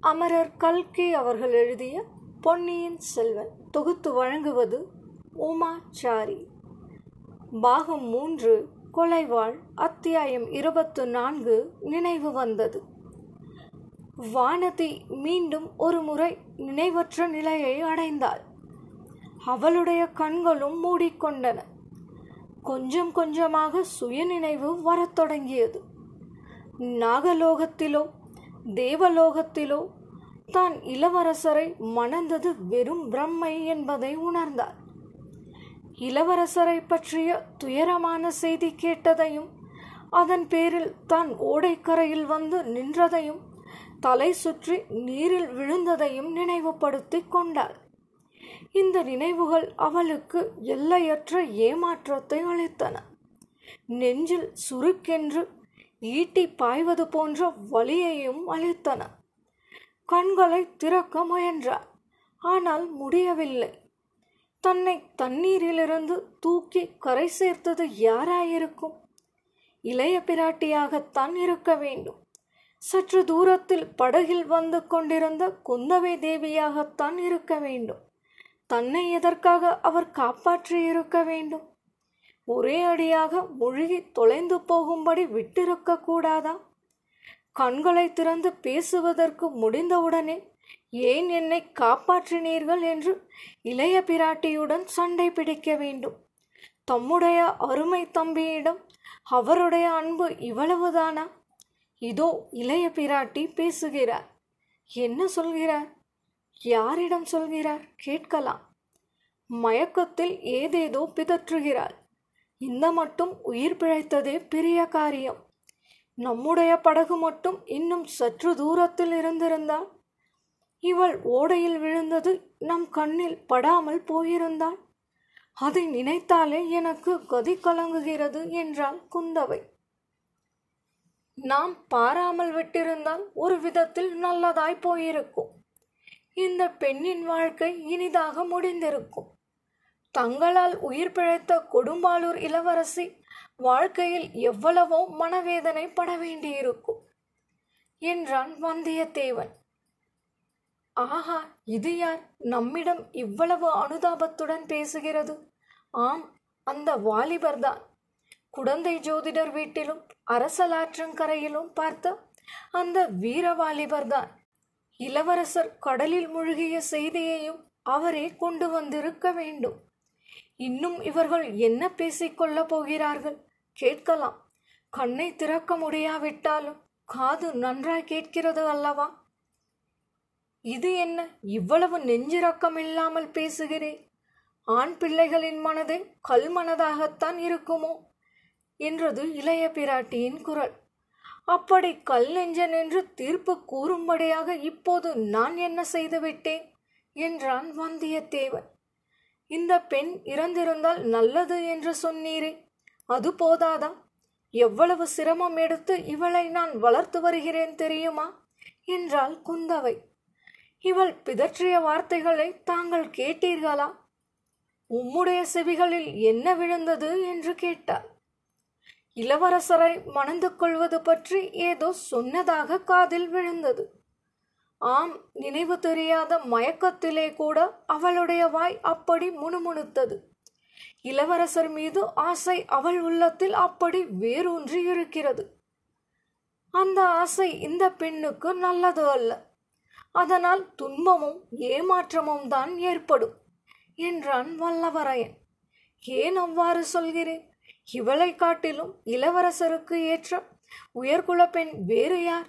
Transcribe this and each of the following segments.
அமரர் கல்கி அவர்கள் எழுதிய பொன்னியின் செல்வன் தொகுத்து வழங்குவது உமாச்சாரி. பாகம் மூன்று கொலைவாள் அத்தியாயம் இருபத்து நான்கு நினைவு வந்தது. வானதி மீண்டும் ஒரு முறை நினைவற்ற நிலையை அடைந்தாள். அவளுடைய கண்களும் மூடிக்கொண்டன. கொஞ்சம் கொஞ்சமாக சுயநினைவு வரத் தொடங்கியது. நாகலோகத்திலோ தேவலோகத்திலோ? தான் இளவரசரை மணந்தது வெறும் பிரம்மை என்பதை உணர்ந்தார். இளவரசரை பற்றிய துயரமான செய்தி கேட்டதையும் அதன் பேரில் தான் ஓடைக்கரையில் வந்து நின்றதையும் தலை சுற்றி நீரில் விழுந்ததையும் நினைவுபடுத்தி கொண்டாள் இந்த நினைவுகள் அவளுக்கு எல்லையற்ற ஏமாற்றத்தை அளித்தன. நெஞ்சில் சுருக்கென்று ஈட்டி பாய்வது போன்ற வலியையும் அளித்தன. கண்களை திறக்க முயன்றார். ஆனால் முடியவில்லை. தன்னை தண்ணீரிலிருந்து தூக்கி கரை சேர்த்தது யாராயிருக்கும்? இளைய பிராட்டியாகத்தான் இருக்க வேண்டும். சற்று தூரத்தில் படகில் வந்து கொண்டிருந்த குந்தவை தேவியாகத்தான் இருக்க வேண்டும். தன்னை எதற்காக அவர் காப்பாற்றி இருக்க வேண்டும்? ஒரே அடியாக மூழ்கி தொலைந்து போகும்படி விட்டிருக்க கூடாதா கண்களை திறந்து பேசுவதற்கு முடிந்தவுடனே ஏன் என்னை காப்பாற்றினீர்கள்? என்று இளைய பிராட்டியுடன் சண்டை பிடிக்க வேண்டும். தம்முடைய அருமை தம்பியிடம் அவருடைய அன்பு இவ்வளவுதானா? இதோ இளைய பிராட்டி பேசுகிறார். என்ன சொல்கிறார்? யாரிடம் சொல்கிறார்? கேட்கலாம். மயக்கத்தில் ஏதேதோ பிதற்றுகிறாள் இந்த மட்டும் உயிர் பிழைத்ததே பெரிய காரியம். நம்முடைய படகு மட்டும் இன்னும் சற்று தூரத்தில் இருந்திருந்தால்? இவள் ஓடையில் விழுந்தது நம் கண்ணில் படாமல் போயிருந்தாள். அதை நினைத்தாலே எனக்கு கதி கலங்குகிறது என்றாள் குந்தவை. நாம் பாராமல் விட்டிருந்தால் ஒரு விதத்தில் நல்லதாய் போயிருக்கும். இந்த பெண்ணின் வாழ்க்கை இனிதாக முடிந்திருக்கும். தங்களால் உயிர் பிழைத்த கொடும்பாலூர் இளவரசி வாழ்க்கையில் எவ்வளவோ மனவேதனை பட வேண்டியிருக்கும் என்றான் வந்தியத்தேவன். ஆஹா இது யார்? நம்மிடம் இவ்வளவு அனுதாபத்துடன் பேசுகிறது. ஆம் அந்த வாலிபர்தான். குடந்தை ஜோதிடர் வீட்டிலும் அரசலாற்றங்கரையிலும் பார்த்த அந்த வீர வாலிபர்தான். இளவரசர் கடலில் மூழ்கிய செய்தியையும் அவரே கொண்டு வந்திருக்க வேண்டும். இன்னும் இவர்கள் என்ன பேசிக்கொள்ளப் போகிறார்கள்? கேட்கலாம். கண்ணை திறக்க முடியாவிட்டாலும் காது நன்றாய் கேட்கிறது அல்லவா? இது என்ன இவ்வளவு நெஞ்சிறக்கம் இல்லாமல் பேசுகிறேன் ஆண் பிள்ளைகளின் மனதே கல் மனதாகத்தான் இருக்குமோ? என்றது இளைய பிராட்டியின் குரல். அப்படி கல் நெஞ்சன் என்று தீர்ப்பு கூறும்படியாக இப்போது நான் என்ன செய்துவிட்டேன்? என்றான் வந்தியத்தேவன். இந்த பெண் இறந்திருந்தால் நல்லது என்று சொன்னீரே. அது போதாதா? எவ்வளவு சிரமம் எடுத்து இவளை நான் வளர்த்து வருகிறேன் தெரியுமா? என்றாள் குந்தவை. இவள் பிதற்றிய வார்த்தைகளை தாங்கள் கேட்டீர்களா? உம்முடைய செவிகளில் என்ன விழுந்தது என்று கேட்டார் இளவரசரை மணந்து கொள்வது பற்றி ஏதோ சொன்னதாக காதில் விழுந்தது. ஆம் நினைவு தெரியாத மயக்கத்திலே கூட அவளுடைய வாய் அப்படி முணுமுணுத்தது. இளவரசர் மீது ஆசை அவள் உள்ளத்தில் அப்படி வேரூன்றி இருக்கிறது. அந்த ஆசை இந்த பெண்ணுக்கு நல்லது அல்ல. அதனால் துன்பமும் ஏமாற்றமும் தான் ஏற்படும் என்றான் வல்லவரையன். ஏன் அவ்வாறு சொல்கிறேன்? இவளை காட்டிலும் இளவரசருக்கு ஏற்ற உயர்குல பெண் வேறு யார்?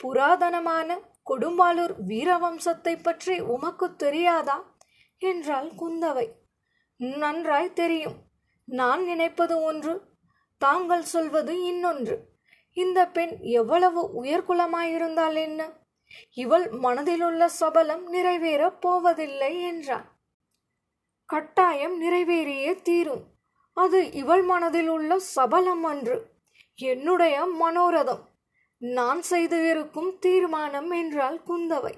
புராதனமான கொடும்பாலூர் வீரவம்சத்தை பற்றி உமக்கு தெரியாதா? என்றாள் குந்தவை. நன்றாய் தெரியும். நான் நினைப்பது ஒன்று தாங்கள் சொல்வது இன்னொன்று. இந்த பெண் எவ்வளவு உயர்குலமாயிருந்தால் என்ன? இவள் மனதிலுள்ள சபலம் நிறைவேறப் போவதில்லை என்றான் கட்டாயம் நிறைவேறியே தீரும். அது இவள் மனதில் உள்ள சபலம் அன்று. என்னுடைய மனோரதம். நான் செய்து இருக்கும் தீர்மானம் என்றால் குந்தவை.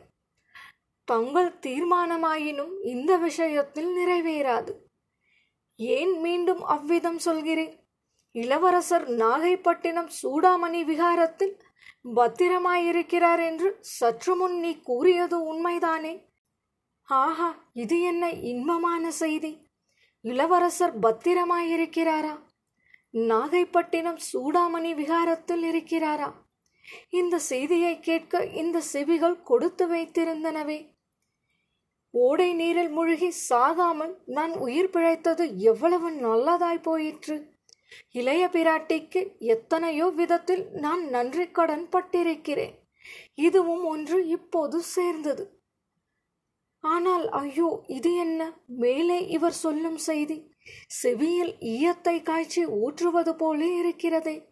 தங்கள் தீர்மானமாயினும் இந்த விஷயத்தில் நிறைவேறாது. ஏன் மீண்டும் அவ்விதம் சொல்கிறேன்? இளவரசர் நாகைப்பட்டினம் சூடாமணி விகாரத்தில் பத்திரமாயிருக்கிறார் என்று சற்று முன் நீ கூறியது உண்மைதானே? ஆஹா இது என்ன இன்பமான செய்தி? இளவரசர் பத்திரமாயிருக்கிறாரா? நாகைப்பட்டினம் சூடாமணி விகாரத்தில் இருக்கிறாரா? இந்த செய்தியை கேட்க இந்த செவிகள் கொடுத்து வைத்திருந்தனவே. ஓடை நீரில் முழுகி சாகாமல் நான் உயிர் பிழைத்தது எவ்வளவு நல்லதாய் போயிற்று. இளைய பிராட்டிக்கு எத்தனையோ விதத்தில் நான் நன்றி கடன் பட்டிருக்கிறேன். இதுவும் ஒன்று இப்போது சேர்ந்தது. ஆனால் ஐயோ இது என்ன? மேலே இவர் சொல்லும் செய்தி செவியில் ஈயத்தை காய்ச்சி ஊற்றுவது போலே இருக்கிறதே.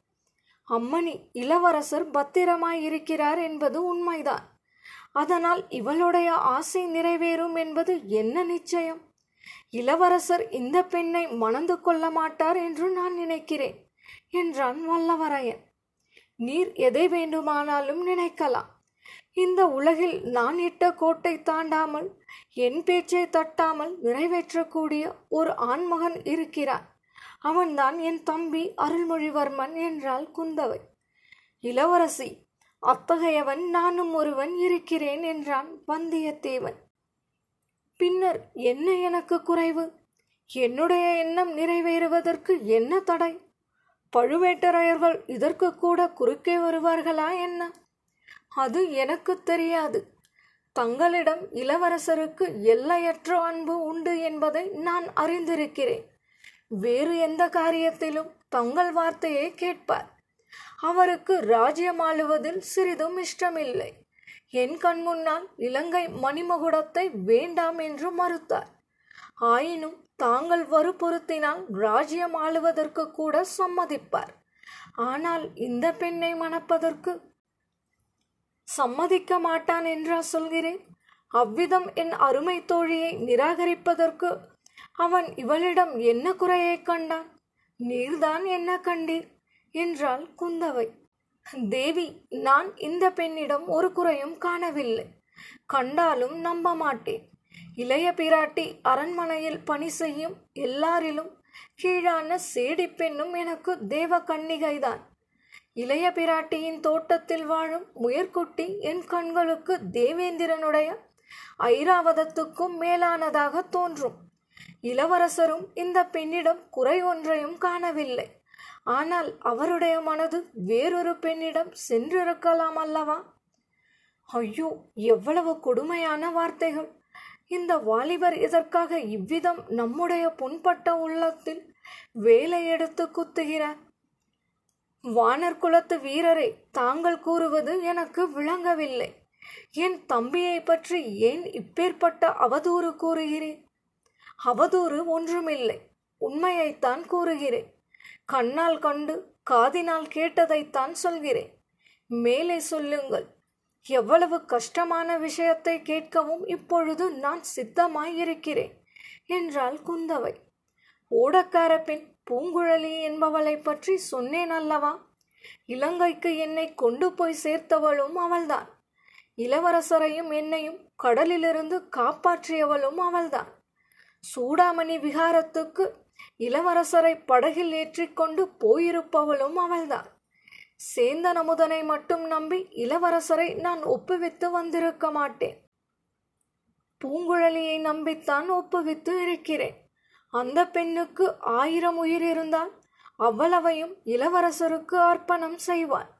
அம்மணி இளவரசர் பத்திரமாய் இருக்கிறார் என்பது உண்மைதான். அதனால் இவளுடைய ஆசை நிறைவேறும் என்பது என்ன நிச்சயம்? இளவரசர் இந்த பெண்ணை மணந்து கொள்ள மாட்டார் என்று நான் நினைக்கிறேன் என்றான் வல்லவரையன். நீர் எதை வேண்டுமானாலும் நினைக்கலாம். இந்த உலகில் நான் இட்ட கோட்டை தாண்டாமல் என் பேச்சை தட்டாமல் நிறைவேற்றக்கூடிய ஒரு ஆண்மகன் இருக்கிறான். அவன்தான் என் தம்பி அருள்மொழிவர்மன் என்றாள் குந்தவை. இளவரசி அத்தகையவன் நானும் ஒருவன் இருக்கிறேன் என்றான் வந்தியத்தேவன். பின்னர் என்ன எனக்கு குறைவு? என்னுடைய எண்ணம் நிறைவேறுவதற்கு என்ன தடை? பழுவேட்டரையர்கள் இதற்கு கூட குறுக்கே வருவார்களா என்ன? அது எனக்கு தெரியாது. தங்களிடம் இளவரசருக்கு எல்லையற்ற அன்பு உண்டு என்பதை நான் அறிந்திருக்கிறேன். வேறு எந்த காரியத்திலும் தங்கள் வார்த்தையை கேட்பார். அவருக்கு ராஜ்யம் ஆளுவதில் சிறிதும் இஷ்டமில்லை. என் கண் முன்னால் இலங்கை மணிமகுடத்தை வேண்டாம் என்று மறுத்தார். ஆயினும் தாங்கள் வற்புறுத்தினால் ராஜ்யம் ஆளுவதற்கு கூட சம்மதிப்பார். ஆனால் இந்த பெண்ணை மணப்பதற்கு சம்மதிக்க மாட்டான் என்றா சொல்கிறேன். அவ்விதம் என் அருமை தோழியை நிராகரிப்பதற்கு அவன் இவளிடம் என்ன குறையை கண்டான்? நீர்தான் என்ன கண்டீர்? என்றாள் குந்தவை. தேவி நான் இந்த பெண்ணிடம் ஒரு குறையும் காணவில்லை. கண்டாலும் நம்ப மாட்டேன். இளைய பிராட்டி அரண்மனையில் பணி செய்யும் எல்லாரிலும் கீழான சேடி பெண்ணும் எனக்கு தேவ கன்னிகைதான் இளைய பிராட்டியின் தோட்டத்தில் வாழும் முயற்குட்டி என் கண்களுக்கு தேவேந்திரனுடைய ஐராவதத்துக்கும் மேலானதாக தோன்றும். இளவரசரும் இந்த பெண்ணிடம் குறை ஒன்றையும் காணவில்லை. ஆனால் அவருடைய மனது வேறொரு பெண்ணிடம் சென்றிருக்கலாம் அல்லவா? ஐயோ எவ்வளவு கொடுமையான வார்த்தைகள். இந்த வாலிபர் இதற்காக இவ்விதம் நம்முடைய புண்பட்ட உள்ளத்தில் வேலை எடுத்து குத்துகிறார்? வானர் குலத்து வீரரை தாங்கள் கூறுவது எனக்கு விளங்கவில்லை. என் தம்பியை பற்றி ஏன் இப்பேற்பட்ட அவதூறு கூறுகிறேன் அவதூறு ஒன்றுமில்லை. உண்மையைத்தான் கூறுகிறேன். கண்ணால் கண்டு காதினால் கேட்டதைத்தான் சொல்கிறேன். மேலே சொல்லுங்கள். எவ்வளவு கஷ்டமான விஷயத்தை கேட்கவும் இப்பொழுது நான் சித்தமாயிருக்கிறேன் என்றாள் குந்தவை. ஓடக்கார பெண் பூங்குழலி என்பவளை பற்றி சொன்னேன் அல்லவா? இலங்கைக்கு என்னை கொண்டு போய் சேர்த்தவளும் அவள்தான். இளவரசரையும் என்னையும் கடலிலிருந்து காப்பாற்றியவளும் அவள்தான். சூடாமணி விகாரத்துக்கு இளவரசரை படகில் ஏற்றிக்கொண்டு போயிருப்பவளும் அவள்தான். சேந்தன் அமுதனை மட்டும் நம்பி இளவரசரை நான் ஒப்புவித்து வந்திருக்க மாட்டேன். பூங்குழலியை நம்பித்தான் ஒப்புவித்து இருக்கிறேன். அந்த பெண்ணுக்கு ஆயிரம் உயிர் இருந்தால் அவ்வளவையும் இளவரசருக்கு அர்ப்பணம் செய்வாள்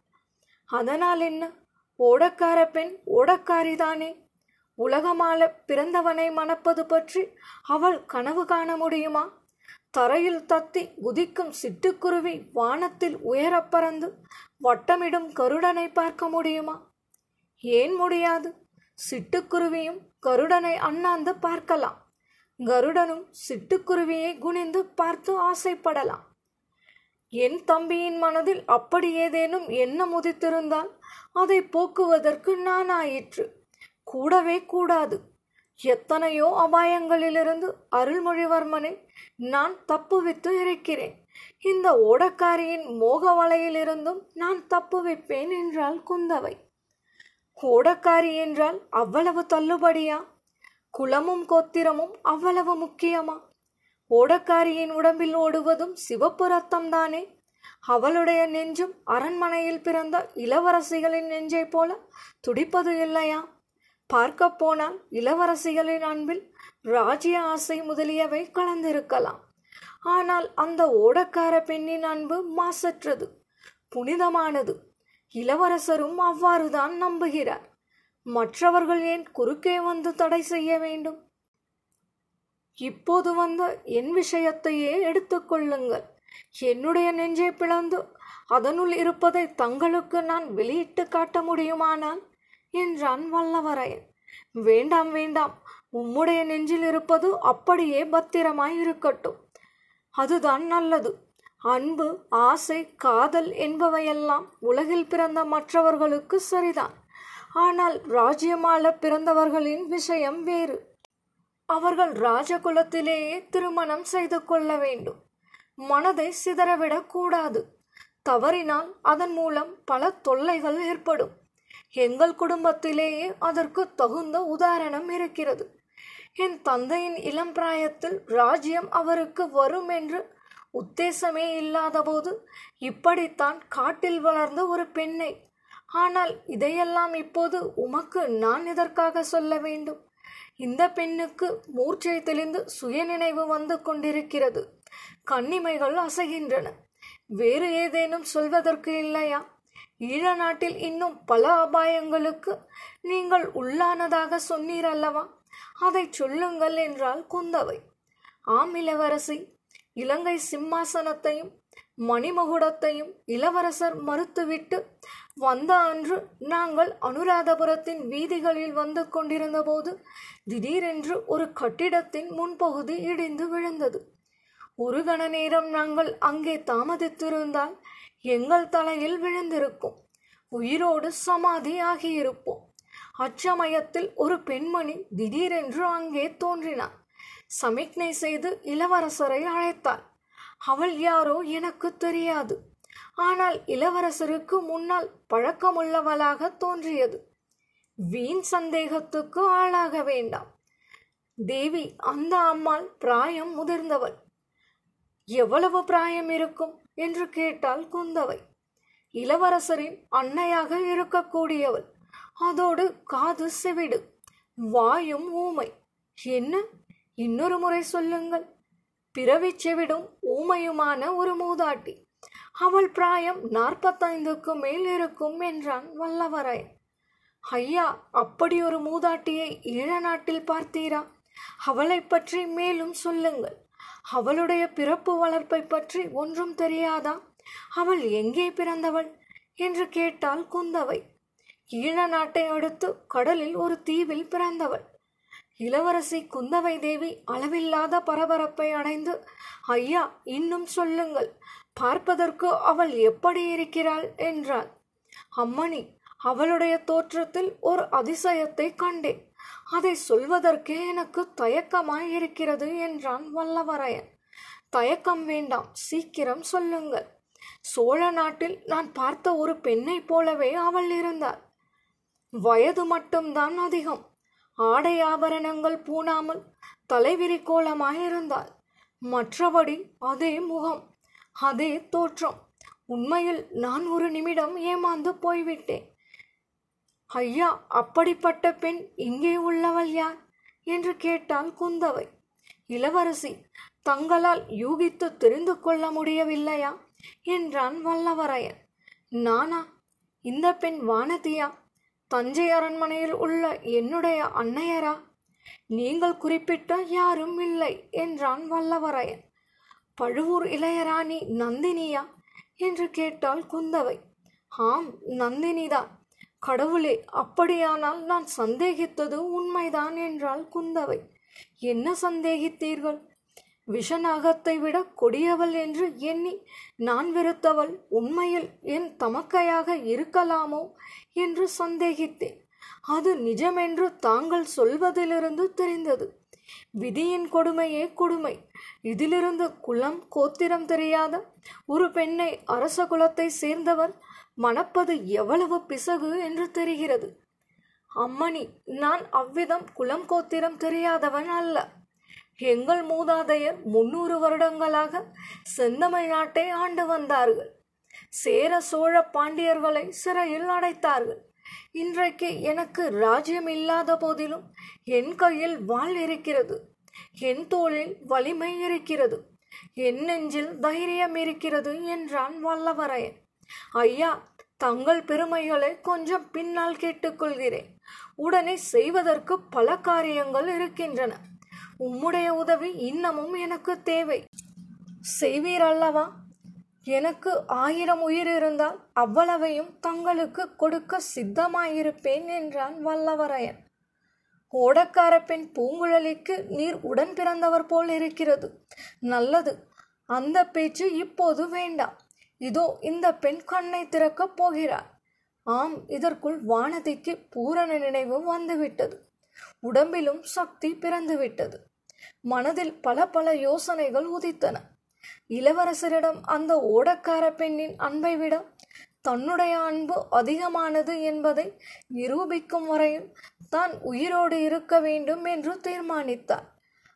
அதனால் என்ன? ஓடக்கார பெண் ஓடக்காரிதானே? உலகமால பிறந்தவனை மணப்பது பற்றி அவள் கனவு காண முடியுமா? தரையில் தத்தி குதிக்கும் சிட்டுக்குருவி வானத்தில் உயரப் பறந்து வட்டமிடும் கருடனை பார்க்க முடியுமா? ஏன் முடியாது? சிட்டுக்குருவியும் கருடனை அண்ணாந்து பார்க்கலாம். கருடனும் சிட்டுக்குருவியை குனிந்து பார்த்து ஆசைப்படலாம். என் தம்பியின் மனதில் அப்படி ஏதேனும் எண்ணம் உதித்திருந்தால் அதை போக்குவதற்கு நான் ஆயிற்று கூடவே கூடாது. எத்தனையோ அபாயங்களிலிருந்து அருள்மொழிவர்மனை நான் தப்புவித்து இருக்கிறேன். இந்த ஓடக்காரியின் மோக வலையிலிருந்தும் நான் தப்புவிப்பேன் என்றாள் குந்தவை. ஓடக்காரி என்றால் அவ்வளவு தள்ளுபடியா? குலமும் கோத்திரமும் அவ்வளவு முக்கியமா? ஓடக்காரியின் உடம்பில் ஓடுவதும் சிவப்பு ரத்தம் தானே அவளுடைய நெஞ்சும் அரண்மனையில் பிறந்த இளவரசிகளின் நெஞ்சைப் போல துடிப்பது இல்லையா? பார்க்க போனால் இளவரசிகளின் அன்பில் ராஜ்ய ஆசை முதலியவை கலந்திருக்கலாம். ஆனால் அந்த ஓடக்கார பெண்ணின் அன்பு மாசற்றது புனிதமானது. இளவரசரும் அவ்வாறுதான் நம்புகிறார். மற்றவர்கள் ஏன் குறுக்கே வந்து தடை செய்ய வேண்டும்? இப்போது வந்த என் விஷயத்தையே எடுத்துக்கொள்ளுங்கள் என்னுடைய நெஞ்சை பிளந்து அதனுள் இருப்பதை தங்களுக்கு நான் வெளியிட்டு காட்ட முடியுமானால் என்றான் வல்லவரையன். வேண்டாம் வேண்டாம். உம்முடைய நெஞ்சில் இருப்பது அப்படியே பத்திரமாய் இருக்கட்டும் அதுதான் நல்லது. அன்பு ஆசை காதல் என்பவையெல்லாம் உலகில் பிறந்த மற்றவர்களுக்கு சரிதான். ஆனால் ராஜ்யமால பிறந்தவர்களின் விஷயம் வேறு. அவர்கள் ராஜகுலத்திலேயே திருமணம் செய்து கொள்ள வேண்டும். மனதை சிதறவிடக் கூடாது தவறினால் அதன் மூலம் பல தொல்லைகள் ஏற்படும். எங்கள் குடும்பத்திலேயே அதற்கு தகுந்த உதாரணம் இருக்கிறது. என் தந்தையின் இளம் பிராயத்தில் ராஜ்யம் அவருக்கு வரும் என்று உத்தேசமே இல்லாதபோது இப்படித்தான் காட்டில் வளர்ந்த ஒரு பெண்ணை. ஆனால் இதையெல்லாம் இப்போது உமக்கு நான் எதற்காக சொல்ல வேண்டும்? இந்த பெண்ணுக்கு மூர்ச்சை தெளிந்து சுயநினைவு வந்து கொண்டிருக்கிறது. கண்ணிமைகள் அசைகின்றன. வேறு ஏதேனும் சொல்வதற்கு இல்லையா? ஈழ நாட்டில் இன்னும் பல அபாயங்களுக்கு நீங்கள் உள்ளானதாக சொன்னீர் அல்லவா அதை சொல்லுங்கள் என்றாள் குந்தவை. ஆம் இளவரசி. இலங்கை சிம்மாசனத்தையும் மணிமகுடத்தையும் இளவரசர் மறுத்துவிட்டு வந்த அன்று நாங்கள் அனுராதபுரத்தின் வீதிகளில் வந்து கொண்டிருந்தபோது திடீரென்று ஒரு கட்டிடத்தின் முன்பகுதி இடிந்து விழுந்தது. ஒரு கண நேரம் நாங்கள் அங்கே தாமதித்திருந்தால் எங்கள் தலையில் விழுந்திருக்கும். உயிரோடு சமாதியாகியிருப்போம் அச்சமயத்தில் ஒரு பெண்மணி திடீரென்று அங்கே தோன்றினார் சமிக்ஞை செய்து இளவரசரை அழைத்தாள். அவள் யாரோ எனக்கு தெரியாது. ஆனால் இளவரசருக்கு முன்னால் பழக்கமுள்ளவளாக தோன்றியது. வீண் சந்தேகத்துக்கு ஆளாக வேண்டாம். தேவி அந்த அம்மாள் பிராயம் முதிர்ந்தவள். எவ்வளவு பிராயம் இருக்கும்? என்று கேட்டாள் குந்தவை. இளவரசரின் அன்னையாக இருக்கக்கூடியவள். அதோடு காது செவிடு. வாயும் ஊமை. என்ன? இன்னொரு முறை சொல்லுங்கள். பிறவி செவிடும் ஊமையுமான ஒரு மூதாட்டி. அவள் பிராயம் நாற்பத்தைந்துக்கு மேல் இருக்கும் என்றான் வல்லவரையன். ஐயா அப்படி ஒரு மூதாட்டியை ஈழ நாட்டில் பார்த்தீரா? அவளை பற்றி மேலும் சொல்லுங்கள். அவளுடைய பிறப்பு வளர்ப்பை பற்றி ஒன்றும் தெரியாதா? அவள் எங்கே பிறந்தவள்? என்று கேட்டாள் குந்தவை. ஈழ நாட்டை அடுத்து கடலில் ஒரு தீவில் பிறந்தவள். இளவரசி குந்தவை தேவி அளவில்லாத பரபரப்பை அடைந்து ஐயா இன்னும் சொல்லுங்கள். பார்ப்பதற்கு அவள் எப்படி இருக்கிறாள்? என்றாள். அம்மணி அவளுடைய தோற்றத்தில் ஒரு அதிசயத்தை கண்டேன். அதை சொல்வதற்கே எனக்கு தயக்கமாய் இருக்கிறது என்றான் வல்லவரையன். தயக்கம் வேண்டாம் சீக்கிரம் சொல்லுங்கள். சோழ நாட்டில் நான் பார்த்த ஒரு பெண்ணைப் போலவே அவள் இருந்தாள். வயது மட்டும்தான் அதிகம். ஆடை ஆபரணங்கள் பூணாமல் தலைவிரிகோலமாயிருந்தாள் மற்றபடி அதே முகம் அதே தோற்றம். உண்மையில் நான் ஒரு நிமிடம் ஏமாந்து போய்விட்டேன். ஐயா அப்படிப்பட்ட பெண் இங்கே உள்ளவள் யார்? என்று கேட்டாள் குந்தவை. இளவரசி தங்களால் யூகித்து தெரிந்து கொள்ள முடியவில்லையா? என்றான் வல்லவரையன். நானா இந்த பெண் வானதியா? தஞ்சை அரண்மனையில் உள்ள என்னுடைய அன்னையரா? நீங்கள் குறிப்பிட்ட யாரும் இல்லை என்றான் வல்லவரையன். பழுவூர் இளையராணி நந்தினியா? என்று கேட்டாள் குந்தவை. ஆம் நந்தினிதான். கடவுளே அப்படியானால் நான் சந்தேகித்தது உண்மைதான் என்றாள் குந்தவை. என்ன சந்தேகித்தீர்கள்? விஷநாகத்தை விட கொடியவள் என்று எண்ணி நான் வெறுத்தவள் உண்மையில் என் தமக்கையாக இருக்கலாமோ என்று சந்தேகித்தேன். அது நிஜமென்று தாங்கள் சொல்வதிலிருந்து தெரிந்தது. விதியின் கொடுமையே கொடுமை. இதிலிருந்து குலம் கோத்திரம் தெரியாத ஒரு பெண்ணை அரச குலத்தை சேர்ந்தவர் மணப்பது எவ்வளவு பிசகு என்று தெரிகிறது. அம்மணி நான் அவ்விதம் குலம் கோத்திரம் தெரியாதவன் அல்ல. எங்கள் மூதாதையர் முன்னூறு வருடங்களாக செந்தமிழ் நாட்டை ஆண்டு வந்தார்கள். சேர சோழ பாண்டியர்களை சிறையில் அடைத்தார்கள். இன்றைக்கு எனக்கு ராஜ்யம் இல்லாத போதிலும் என் கையில் வாள் இருக்கிறது. என் தோளில் வலிமை இருக்கிறது. என் நெஞ்சில் தைரியம் இருக்கிறது என்றான் வல்லவரையன். ஐயா தங்கள் பெருமைகளை கொஞ்சம் பின்னால் கேட்டுக்கொள்கிறேன். உடனே செய்வதற்கு பல காரியங்கள் இருக்கின்றன. உம்முடைய உதவி இன்னமும் எனக்கு தேவை. செய்வீர் அல்லவா? எனக்கு ஆயிரம் உயிர் இருந்தால் அவ்வளவையும் தங்களுக்கு கொடுக்க சித்தமாயிருப்பேன் என்றான் வல்லவரையன். ஓடக்கார பெண் பூங்குழலிக்கு நீர் உடன் பிறந்தவர் போல் இருக்கிறது. நல்லது. அந்த பேச்சு இப்போது வேண்டாம். இதோ இந்த பெண் கண்ணை திறக்கப் போகிறார் ஆம் இதற்குள் வானதிக்கு பூரண நினைவு வந்துவிட்டது. உடம்பிலும் சக்தி பிறந்துவிட்டது. மனதில் பல பல யோசனைகள் உதித்தன. இளவரசரிடம் அந்த ஓடக்கார பெண்ணின் அன்பை விட தன்னுடைய அன்பு அதிகமானது என்பதை நிரூபிக்கும் வரையில் தான் உயிரோடு இருக்க வேண்டும் என்று தீர்மானித்தார்.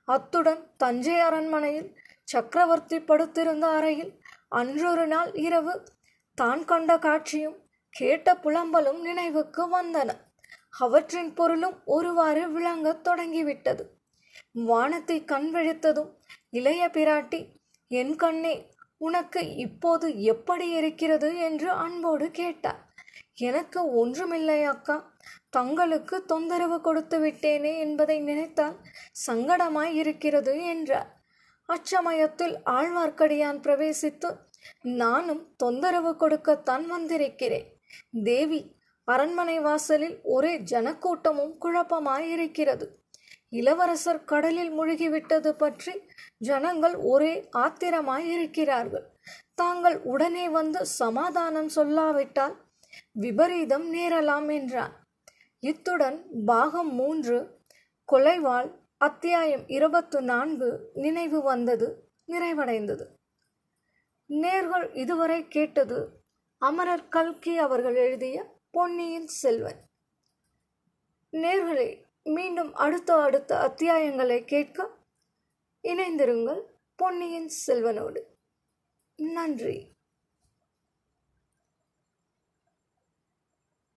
அத்துடன் தஞ்சை அரண்மனையில் சக்கரவர்த்தி படுத்திருந்த அறையில் அன்றொரு நாள் இரவு தான் கண்ட காட்சியும் கேட்ட புலம்பலும் நினைவுக்கு வந்தன. அவற்றின் பொருளும் ஒருவாறு விளங்கத் தொடங்கிவிட்டது. வானத்தை கண் விழித்ததும் இளைய பிராட்டி என் கண்ணே உனக்கு இப்போது எப்படி இருக்கிறது? என்று அன்போடு கேட்டார் எனக்கு ஒன்றுமில்லை அக்கா. தங்களுக்கு தொந்தரவு கொடுத்து விட்டேனே என்பதை நினைத்தால் சங்கடமாய் இருக்கிறது என்றார் அச்சமயத்தில் ஆழ்வார்க்கடியான் பிரவேசித்து நானும் தொந்தரவு கொடுக்கத்தான் வந்திருக்கிறேன். தேவி அரண்மனை வாசலில் ஒரே ஜனக்கூட்டமும் குழப்பமாய் இருக்கிறது இளவரசர் கடலில் முழுகிவிட்டது பற்றி ஜனங்கள் ஒரே ஆத்திரமாயிருக்கிறார்கள். தாங்கள் உடனே வந்து சமாதானம் சொல்லாவிட்டால் விபரீதம் நேரலாம் என்றான். இத்துடன் பாகம் மூன்று கொலைவாள் அத்தியாயம் இருபத்து நான்கு நினைவு வந்தது நிறைவடைந்தது. நேர்கள் இதுவரை கேட்டது அமரர் கல்கி அவர்கள் எழுதிய பொன்னியின் செல்வன். நேர்களே மீண்டும் அடுத்த அடுத்த அத்தியாயங்களை கேட்க இணைந்திருங்கள் பொன்னியின் செல்வனோடு. நன்றி.